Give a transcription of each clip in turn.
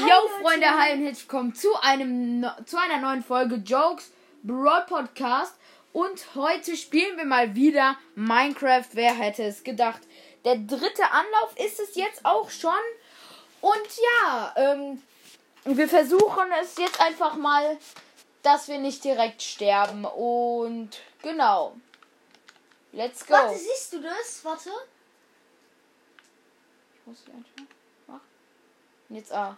Yo, Freunde, hi und herzlich willkommen zu, einem, zu einer neuen Folge Jokes Broad Podcast. Und heute spielen wir mal wieder Minecraft. Wer hätte es gedacht? Der dritte Anlauf ist es jetzt auch schon. Und ja, ähm, wir versuchen es jetzt einfach mal, dass wir nicht direkt sterben. Und genau. Let's go. Warte, siehst du das? Warte. Ich muss die einfach. Und jetzt A.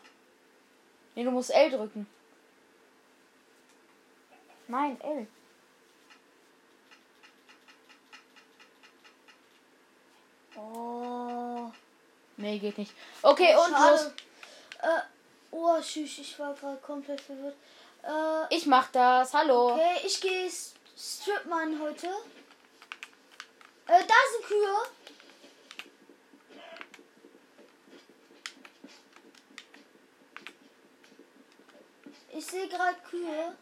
Nee, du musst L drücken. Nein, L. Oh. Nee, geht nicht. Okay, und los. Schade. Äh, oh, tschüss, ich war gerade komplett verwirrt. Äh, Ich mach das. Hallo. okay, ich gehe Stripmine heute. Äh, da sind Kühe. Ich sehe gerade Kühe.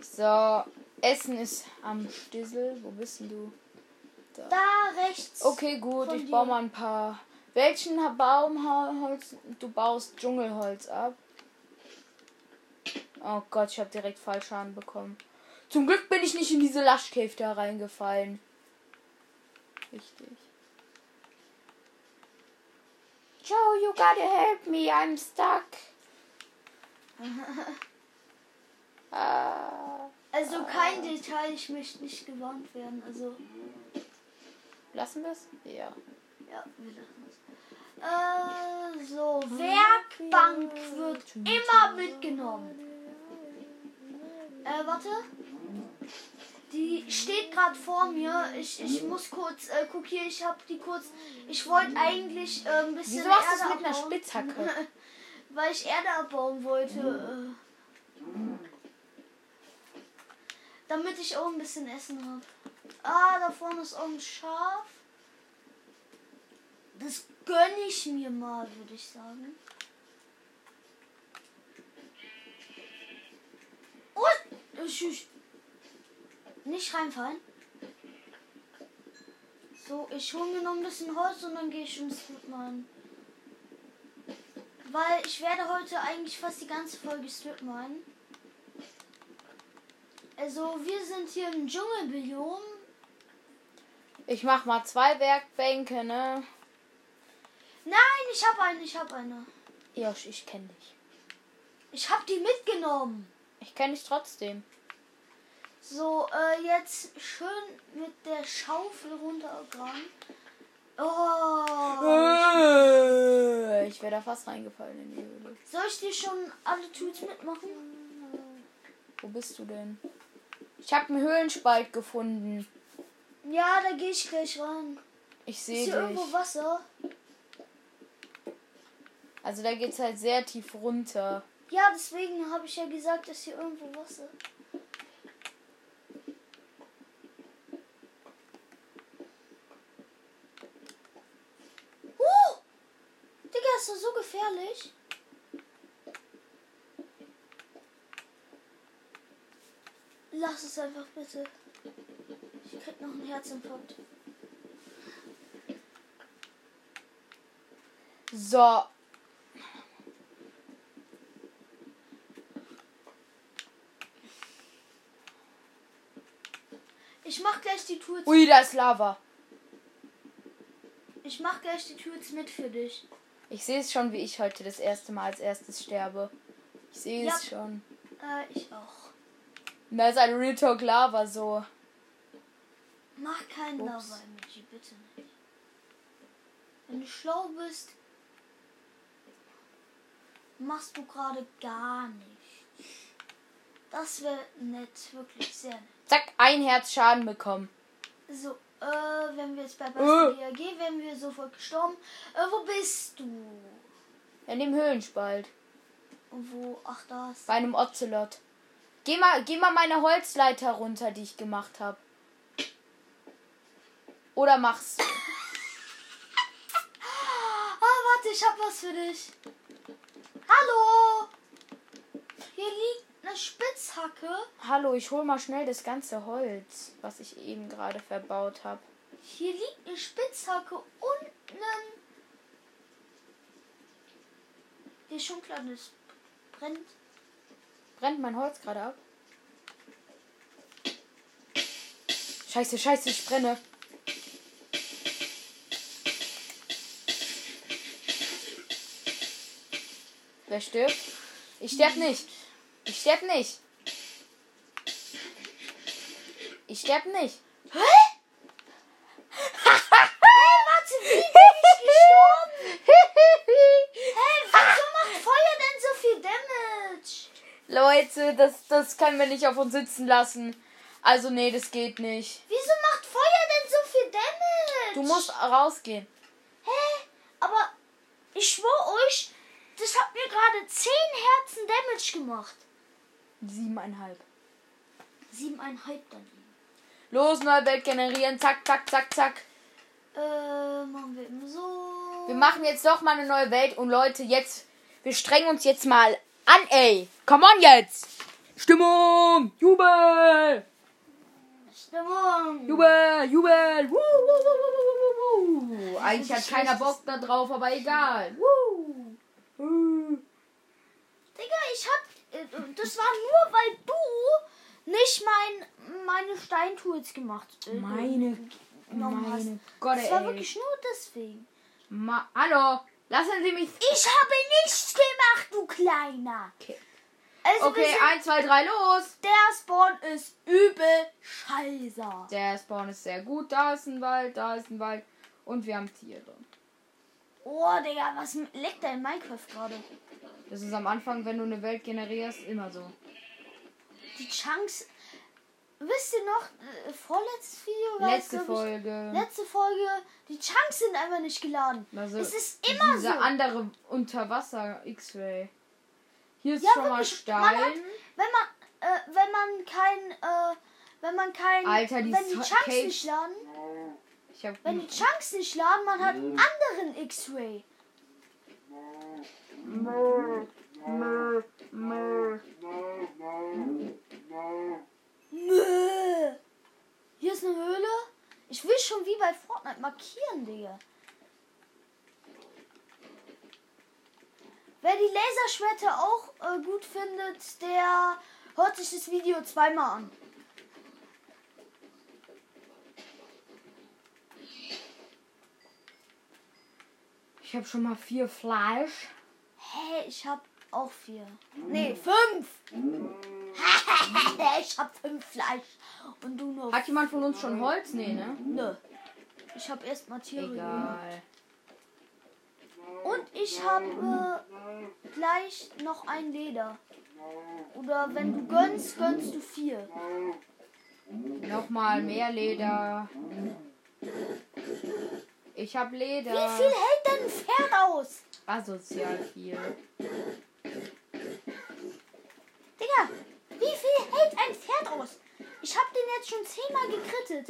So, Essen ist am Stissel. Wo bist denn du? Da rechts. Okay, gut. Ich baue mal ein paar. Welchen Baumholz? Du baust Dschungelholz ab. Oh Gott, ich habe direkt Fallschaden bekommen. Zum Glück bin ich nicht in diese Lush-Cave da reingefallen. Richtig. Joe, you gotta help me. I'm stuck. Ah, Also kein Detail, ich möchte nicht gewarnt werden. Also, lassen wir es? Ja. ja, wir lassen es. Äh, so, Werkbank wird immer mitgenommen. Äh, warte. Die steht gerade vor mir. Ich, ich muss kurz, äh, guck hier, ich habe die kurz. Ich wollte eigentlich äh, ein bisschen Wieso hast du es mit einer Spitzhacke? Weil ich Erde abbauen wollte. Äh, damit ich auch ein bisschen Essen habe. Ah, da vorne ist auch ein Schaf. Das gönne ich mir mal, würde ich sagen. Und ich, ich, nicht reinfallen. So, ich hole mir noch ein bisschen Holz und dann gehe ich ins Stripmine. Weil ich werde heute eigentlich fast die ganze Folge Stripmine. Also, wir sind hier im Dschungelbiom. Ich mach mal zwei Werkbänke, ne? Nein, ich habe eine, ich habe eine. Josh, ich kenn dich. Ich habe die mitgenommen. Ich kenn dich trotzdem. So, äh, jetzt schön mit der Schaufel runtergraben. Oh. Äh, Ich wäre da fast reingefallen in die Höhle. Soll ich dir schon alle Tools mitmachen? Wo bist du denn? Ich habe einen Höhlenspalt gefunden. Ja, da gehe ich gleich rein. Ich Ist sehe hier irgendwo dich. Wasser? Also da geht's halt sehr tief runter. Ja, deswegen habe ich ja gesagt, dass hier irgendwo Wasser. Uh! Digga, ist das so gefährlich? Lass es einfach bitte. Ich krieg noch einen Herzinfarkt. So. Ich mach gleich die Tools. Ui, da ist Lava. Ich mach gleich die Tools mit für dich. Ich sehe es schon, wie ich heute das erste Mal als erstes sterbe. Ich sehe Ja. es schon. Äh, ich auch. Da ist ein Real Talk Lava so. Mach keinen Ups. Lava-Emoji, bitte nicht. Wenn du schlau bist, machst du gerade gar nichts. Das wäre nett, wirklich sehr nett. Zack, ein Herz Schaden bekommen. So, äh, wenn wir jetzt bei Äh. Basti GAG, wären wir sofort gestorben. Äh, wo bist du? In dem Höhlenspalt. Und wo? Ach, das. Bei einem Ocelot. Geh mal, geh mal meine Holzleiter runter, die ich gemacht habe. Oder mach's. Ah, warte, ich hab was für dich. Hallo! Hier liegt eine Spitzhacke. Hallo, ich hol mal schnell das ganze Holz, was ich eben gerade verbaut habe. Hier liegt eine Spitzhacke und ein. ist schon klar, das brennt. Brennt mein Holz gerade ab? Scheiße, scheiße, ich brenne. Wer stirbt? Ich sterb nicht. Ich sterb nicht. Ich sterb nicht. Hä? hey, warte, wie bin ich gestorben? Hey, wieso macht Feuer denn so viel Damage? Leute, das, das können wir nicht auf uns sitzen lassen. Also nee, das geht nicht. Wieso macht Feuer denn so viel Damage? Du musst rausgehen. Hä? Aber ich schwör euch, das hat mir gerade 10 Herzen Damage gemacht. Siebeneinhalb. Siebeneinhalb dann. Los, neue Welt generieren. Zack, zack, zack, zack. Äh, machen wir eben so. Wir machen jetzt doch mal eine neue Welt und Leute, jetzt, wir strengen uns jetzt mal an, ey. Come on jetzt. Stimmung, Jubel, Stimmung. Jubel, Jubel. Woo, woo, woo, woo, woo, woo. Eigentlich hat keiner Bock da drauf, aber egal. Woo. Woo. Digga, ich hab. Das war nur, weil du nicht mein, meine Steintools gemacht äh, Meine, hast. meine Gott, Das war ey. wirklich nur deswegen. Ma Hallo, lassen Sie mich. Ich habe nichts gemacht, du Kleiner. Okay, Also okay sind, eins, zwei, drei, los. der Spawn ist übel scheiße. Der Spawn ist sehr gut. Da ist ein Wald, da ist ein Wald. Und wir haben Tiere. Oh, Digga, was leckt da in Minecraft gerade? Das ist am Anfang, wenn du eine Welt generierst, immer so. Die Chunks. Wisst ihr noch, äh, vorletztes Video war es, Letzte glaub ich, Folge. Letzte Folge, die Chunks sind einfach nicht geladen. Also, es ist immer dieser so. andere Unterwasser X-Ray. Hier ist Ja, schon mal wirklich, man hat- Stein. Wenn man, äh, wenn man kein, äh, wenn man kein, Alter, die wenn die Chunks Caves- nicht laden, Ich hab wenn die Chunks nicht laden, man hat einen anderen X-Ray. Hier ist eine Höhle. Ich will schon wie bei Fortnite markieren, Digga. Wer die Laserschwerte auch äh, gut findet, der hört sich das Video zweimal an. Ich habe schon mal vier Fleisch. Hä, ich hab auch vier. Nee, fünf. ich hab fünf Fleisch. Und du nur. Hat jemand von uns schon Holz? Nee, ne? Nö. Ich hab erst mal Tiere. Egal. Und ich habe gleich noch ein Leder. Oder wenn du gönnst, gönnst du vier. Nochmal mehr Leder. Ich hab Leder. Wie viel hält denn ein Pferd aus? Asozial viel. Digga, wie viel hält ein Pferd aus? Ich hab den jetzt schon zehnmal gekrittet.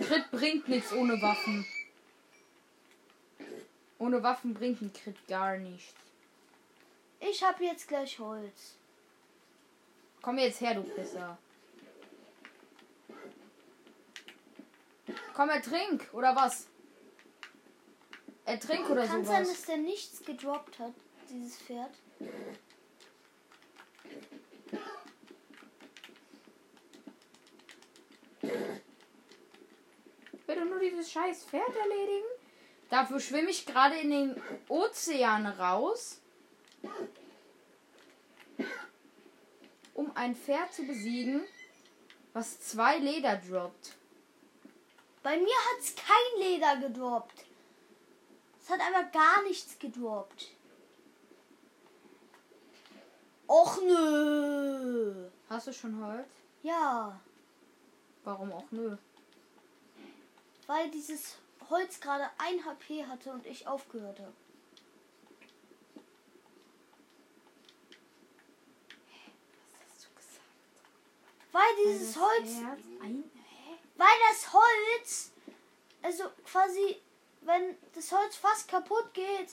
Crit bringt nichts ohne Waffen. Ohne Waffen bringt ein Crit gar nichts. Ich hab jetzt gleich Holz. Komm jetzt her, du Pisser. Komm, ertrink, oder was? Ertrink oder Kann sein, sowas. dass der nichts gedroppt hat, dieses Pferd. Ich will doch nur dieses scheiß Pferd erledigen. Dafür schwimme ich gerade in den Ozean raus. Um ein Pferd zu besiegen, was zwei Leder droppt. Bei mir hat's kein Leder gedroppt. Es hat einfach gar nichts gedroppt. Och nö. Hast du schon Holz? Ja, Warum auch nö? weil dieses Holz gerade ein HP hatte und ich aufgehört habe. Was hast du gesagt? Weil dieses Holz, weil das Holz, also quasi, wenn das Holz fast kaputt geht.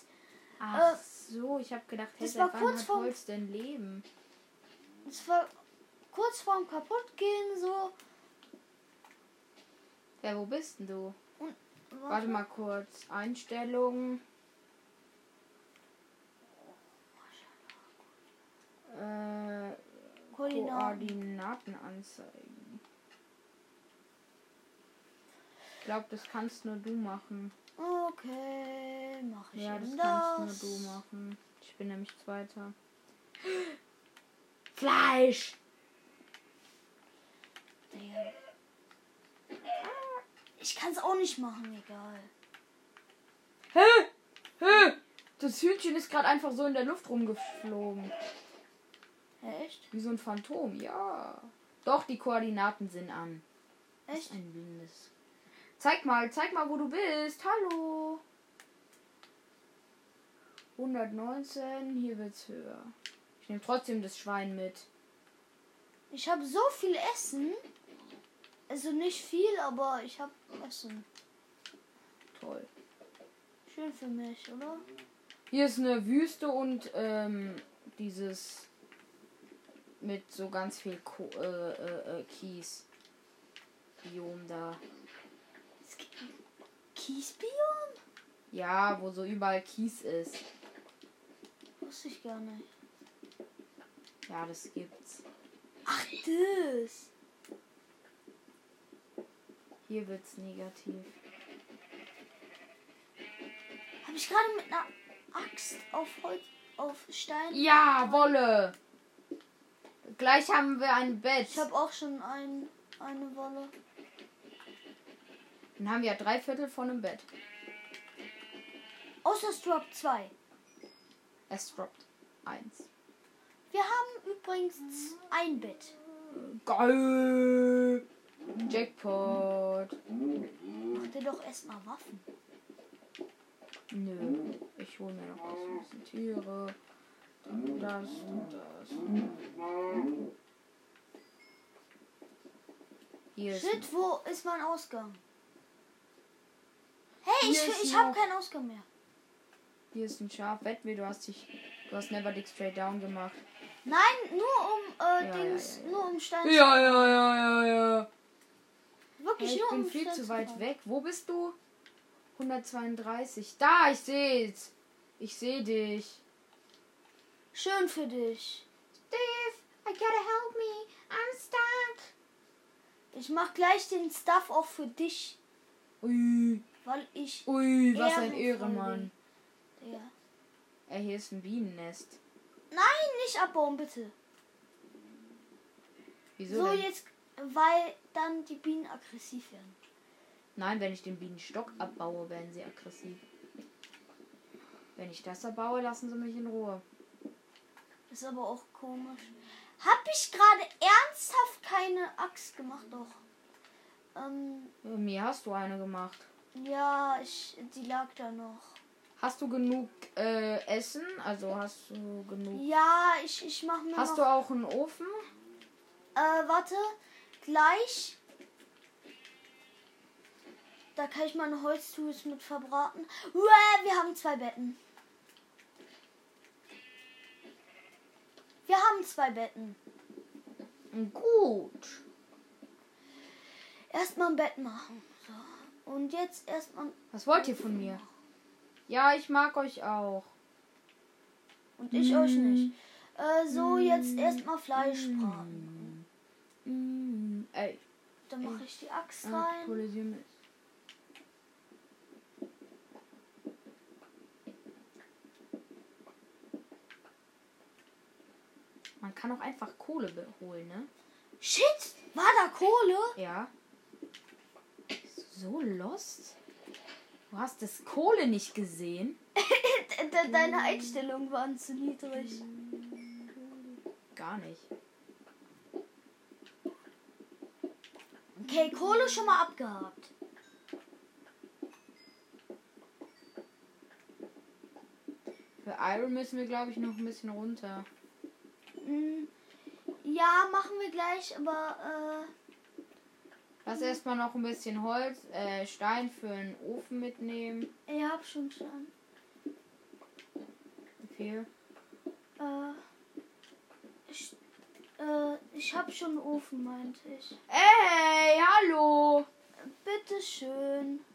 Ach äh, so, ich habe gedacht, hey, das war kurz vorm Holz denn Leben. Das war kurz vorm kaputtgehen so. Ja, wo bist denn du? Und, warte. warte mal kurz. Einstellungen. Äh, Koordinaten anzeigen. Ich glaube, das kannst nur du machen. Okay, mach ich Ja, das das. kannst nur du machen. Ich bin nämlich Zweiter. Fleisch! Digga. Ich kann es auch nicht machen, egal. Hä? Hä? Das Hühnchen ist gerade einfach so in der Luft rumgeflogen. Echt? Wie so ein Phantom, ja. Doch, die Koordinaten sind an. Echt? ein blindes. Zeig mal, zeig mal, wo du bist. Hallo. 119, hier wird's höher. Ich nehme trotzdem das Schwein mit. Ich habe so viel Essen. Also nicht viel, aber ich habe Essen. Toll. Schön für mich, oder? Hier ist eine Wüste und ähm, dieses mit so ganz viel Ko äh, äh, äh, Kies. Biom da. Kiesbiom? Ja, wo so überall Kies ist. Wusste ich gar nicht. Ja, das gibt's. Ach, das. Hier wird's negativ. Habe ich gerade mit einer Axt auf Holz, auf Stein? Ja, Wolle. Gleich haben wir ein Bett. Ich habe auch schon ein, eine Wolle. Dann haben wir drei Viertel von einem Bett. Außer es droppt zwei. Es droppt eins. Wir haben übrigens ein Bett. Geil. Jackpot. Mach dir doch erstmal Waffen. Nö, ich hole mir noch was. Ein bisschen Tiere. Das und das. Hier ist Shit, wo ist mein Ausgang? Hey, ich, ich habe keinen Ausgang mehr. Hier ist ein Schaf. Wett mir, du hast dich. Du hast Never Dick Straight Down gemacht. Nein, nur um äh, Ja, Dings, ja, ja, ja. nur um Stein. Ja, ja, ja, ja, ja. Wirklich ich nur bin um viel Stein zu weit kommen. weg. Wo bist du? 132. Da, ich seh's. Ich sehe dich. Schön für dich. Steve, I gotta help me. I'm stuck. Ich mach gleich den Stuff auch für dich, Ui, weil ich. ui, was ein Ehrenmann. Ja. Ey, hier ist ein Bienennest. Nein, nicht abbauen, bitte. Wieso So denn? jetzt, weil dann die Bienen aggressiv werden. Nein, wenn ich den Bienenstock abbaue, werden sie aggressiv. Wenn ich das abbaue, lassen sie mich in Ruhe. Ist aber auch komisch. Hab ich gerade ernsthaft keine Axt gemacht? Doch. Ähm, Mir hast du eine gemacht. Ja, ich, die lag da noch. Hast du genug äh, Essen? Also hast du genug. Ja, ich, ich mach mir Hast noch. du auch einen Ofen? Äh, warte. Gleich. Da kann ich meine Holztools mit verbraten. Uäh, wir haben zwei Betten. Wir haben zwei Betten. Gut. Erstmal ein Bett machen. Und jetzt erstmal. Was wollt ihr von mir? Ja, ich mag euch auch. Und ich euch nicht. Äh, so, jetzt erstmal Fleisch braten. Mm, ey, Dann mache ich die Axt ah, rein. Man kann auch einfach Kohle holen, ne? Shit, war da Kohle? Ja. So lost? Du hast das Kohle nicht gesehen? De- de- Deine Einstellungen waren zu niedrig. Gar nicht. Okay, Kohle schon mal abgehabt. Für Iron müssen wir, glaube ich, noch ein bisschen runter. Mm, Ja, machen wir gleich, aber Lass erstmal noch ein bisschen Holz, äh, Stein für einen Ofen mitnehmen. ihr habt schon. Wie viel? Äh, ich, äh, ich hab schon einen Ofen, meinte ich. Ey, hallo! Bitteschön.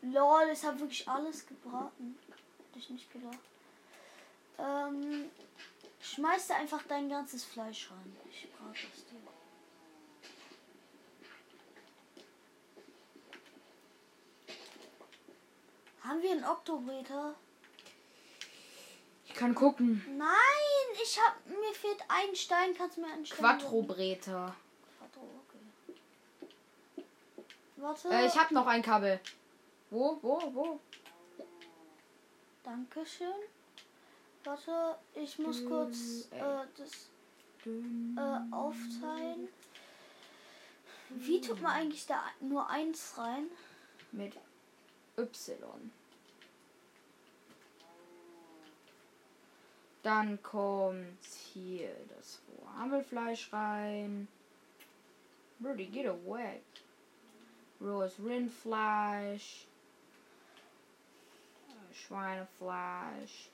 Lol, es hat wirklich alles gebraten. Hätte ich nicht gedacht. Ähm, schmeiß da einfach dein ganzes Fleisch rein. Ich brauche es dir. Haben wir einen Oktometer? Ich kann gucken. Nein, ich hab mir fehlt ein Stein. Kannst du mir einen Stein? geben? Quattrobreter. Quattro, okay. Warte. Äh, ich habe noch ein Kabel. Wo, wo, wo? Dankeschön. Warte, ich muss kurz äh, äh, das äh, aufteilen. Wie tut man eigentlich da nur eins rein? Mit Y. Dann kommt hier das rohe Hammelfleisch rein. Brody, get away. Rohes Rindfleisch. Schweinefleisch.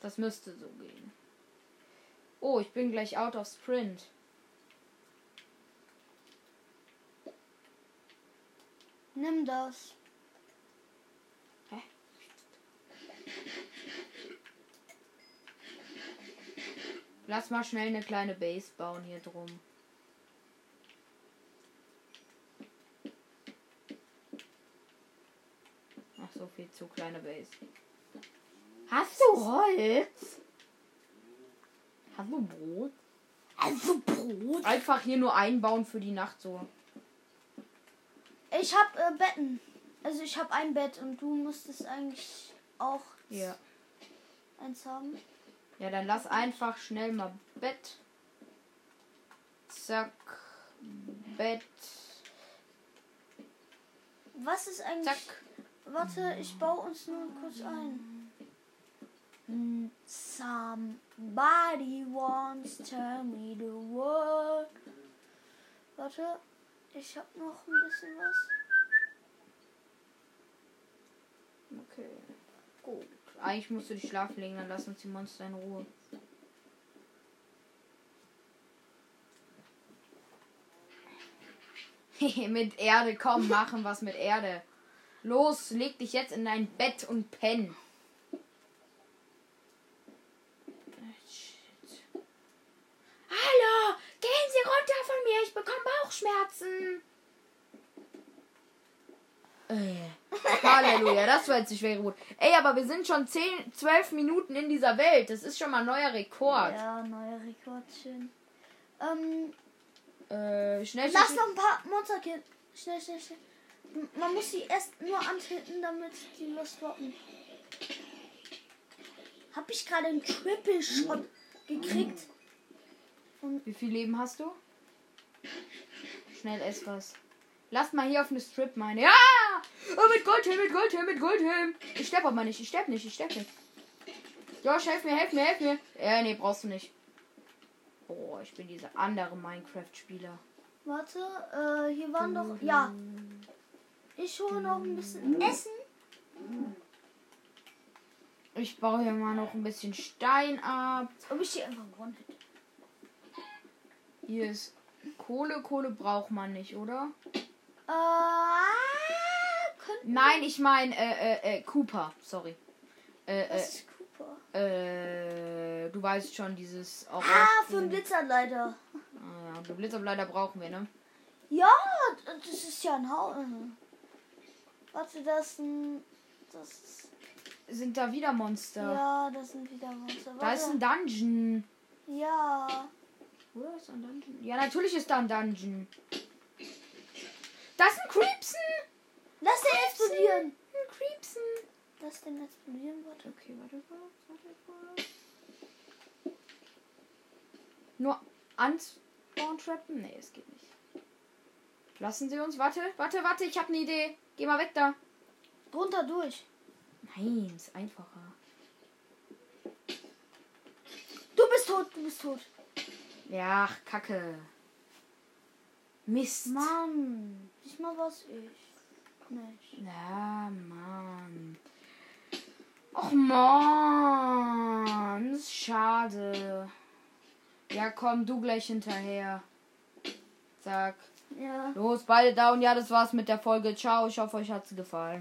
Das müsste so gehen. Oh, ich bin gleich out of Sprint. Nimm das. Hä? Lass mal schnell eine kleine Base bauen hier drum. Ach, so viel zu kleine Base. Hast du Holz? Hast du Brot? Also Brot. Einfach hier nur einbauen für die Nacht so. Ich hab äh, Betten. Also ich hab ein Bett und du musstest eigentlich auch Ja. eins haben. Ja, dann lass einfach schnell mal Bett. Zack. Bett. Was ist eigentlich. Zack. Warte, ich baue uns nur kurz ein. Somebody wants tell me the word. Warte, ich hab noch ein bisschen was. Okay. Gut. Eigentlich musst du dich schlafen legen, dann lass uns die Monster in Ruhe. mit Erde, komm, machen was mit Erde. Los, leg dich jetzt in dein Bett und penn. Shit. Hallo, gehen Sie runter von mir, ich bekomme Bauchschmerzen. Äh, Halleluja, das war jetzt nicht schwer gut. Ey, aber wir sind schon 10, 12 Minuten in dieser Welt. Das ist schon mal ein neuer Rekord. Ja, neuer Rekord, schön. Ähm, Äh, schnell, lass schnell, noch ein paar Monster killen. Schnell, schnell, schnell. Man muss sie erst nur antreten, damit die Lust droppen. Hab ich gerade einen Triple Shot gekriegt? Wie viel Leben hast du? Schnell ess was. Lass mal hier auf eine Strip meine. Ja! Oh, mit Goldhelm, mit Goldhelm, mit Goldhelm. Ich sterb aber nicht, ich sterb nicht, ich sterb nicht. Josh, helf mir, helf mir, helf mir. Äh, nee, brauchst du nicht. Boah, ich bin dieser andere Minecraft-Spieler. Warte, äh, hier waren doch. Ja. Ich hole noch ein bisschen Essen. Ich baue hier mal noch ein bisschen Stein ab. Ob ich hier einfach gewonnen hätte. Hier ist Kohle. Kohle braucht man nicht, oder? Äh, könnten. Nein, ich meine, äh, äh, äh, Cooper. Sorry. Äh, äh, Das ist Cooper. Äh, du weißt schon, dieses auch Ah, für einen Blitzanleiter. Ah, ja, den Blitzableiter brauchen wir, ne? Ja, das ist ja ein Haus. Warte, das ist ein. Das ist, Sind da wieder Monster? ja, das sind wieder Monster. Da ist ein Dungeon. Ja. Oder ist da ein Dungeon? Ja, natürlich ist da ein Dungeon. Das ist ein Creepsen! Lass den explodieren. Ein Creepsen! Lass den explodieren, warte. Okay, warte kurz, warte kurz. Nur anspawn trappen? Nee, es geht nicht. Lassen Sie uns, warte, warte, warte, ich habe eine Idee. Geh mal weg da. Drunter durch. Nein, ist einfacher. Du bist tot, du bist tot. Ja, ach, Kacke. Mist. Mann, diesmal war's ich. Nicht. Ja, Mann. Och, Mann. Ist schade. Ja, komm, du gleich hinterher. Zack. Ja. Los, beide down. Ja, das war's mit der Folge. Ciao. Ich hoffe, euch hat's gefallen.